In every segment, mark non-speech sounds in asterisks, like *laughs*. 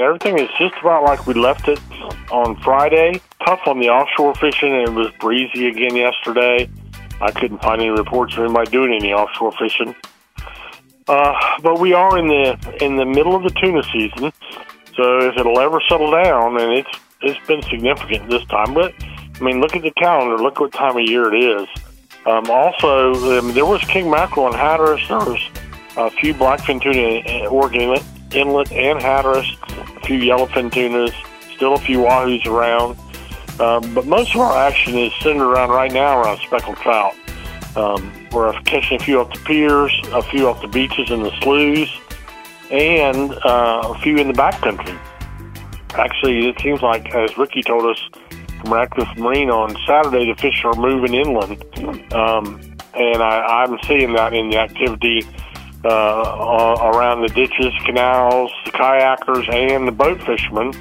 Everything is just about like we left it on Friday. Tough on the offshore fishing, and it was breezy again yesterday. I couldn't find any reports of anybody doing any offshore fishing. Uh, but we are in the in the middle of the tuna season, so if it'll ever settle down, and it's it's been significant this time. But I mean, look at the calendar. Look what time of year it is. Um, also, um, there was king mackerel in Hatteras. There was a few blackfin tuna in Oregon Inlet, and Hatteras, few yellowfin tunas, still a few wahoos around. Um, but most of our action is centered around right now around speckled trout. Um, we're catching a few off the piers, a few off the beaches and the sloughs, and uh, a few in the backcountry. Actually, it seems like, as Ricky told us from Radcliffe Marine on Saturday, the fish are moving inland. Um, and I, I'm seeing that in the activity uh, around the ditches, canals, the kayakers, and the boat fishermen,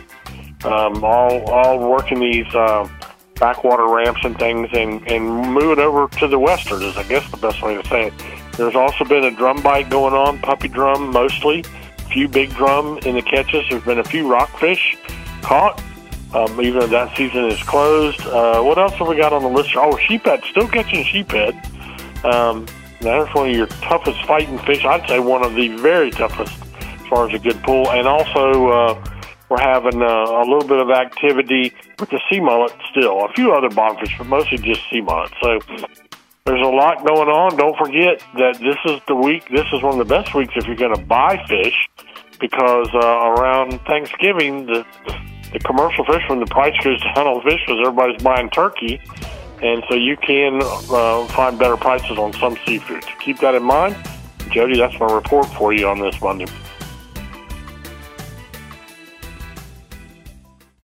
um, all all working these uh, backwater ramps and things, and and moving over to the western is, I guess, the best way to say it. There's also been a drum bite going on, puppy drum mostly, a few big drum in the catches. There's been a few rockfish caught. Um, even though that season is closed. Uh, what else have we got on the list? Oh, sheephead, still catching sheephead. Um, that's one of your toughest fighting fish. I'd say one of the very toughest as far as a good pull. And also, uh, we're having uh, a little bit of activity with the sea mullet still. A few other bottomfish, but mostly just sea mullet. So there's a lot going on. Don't forget that this is the week. This is one of the best weeks if you're going to buy fish, because uh, around Thanksgiving, the the commercial fishermen, the price goes *laughs* down on fish because everybody's buying turkey and so you can uh, find better prices on some seafood. Keep that in mind. Jody, that's my report for you on this Monday.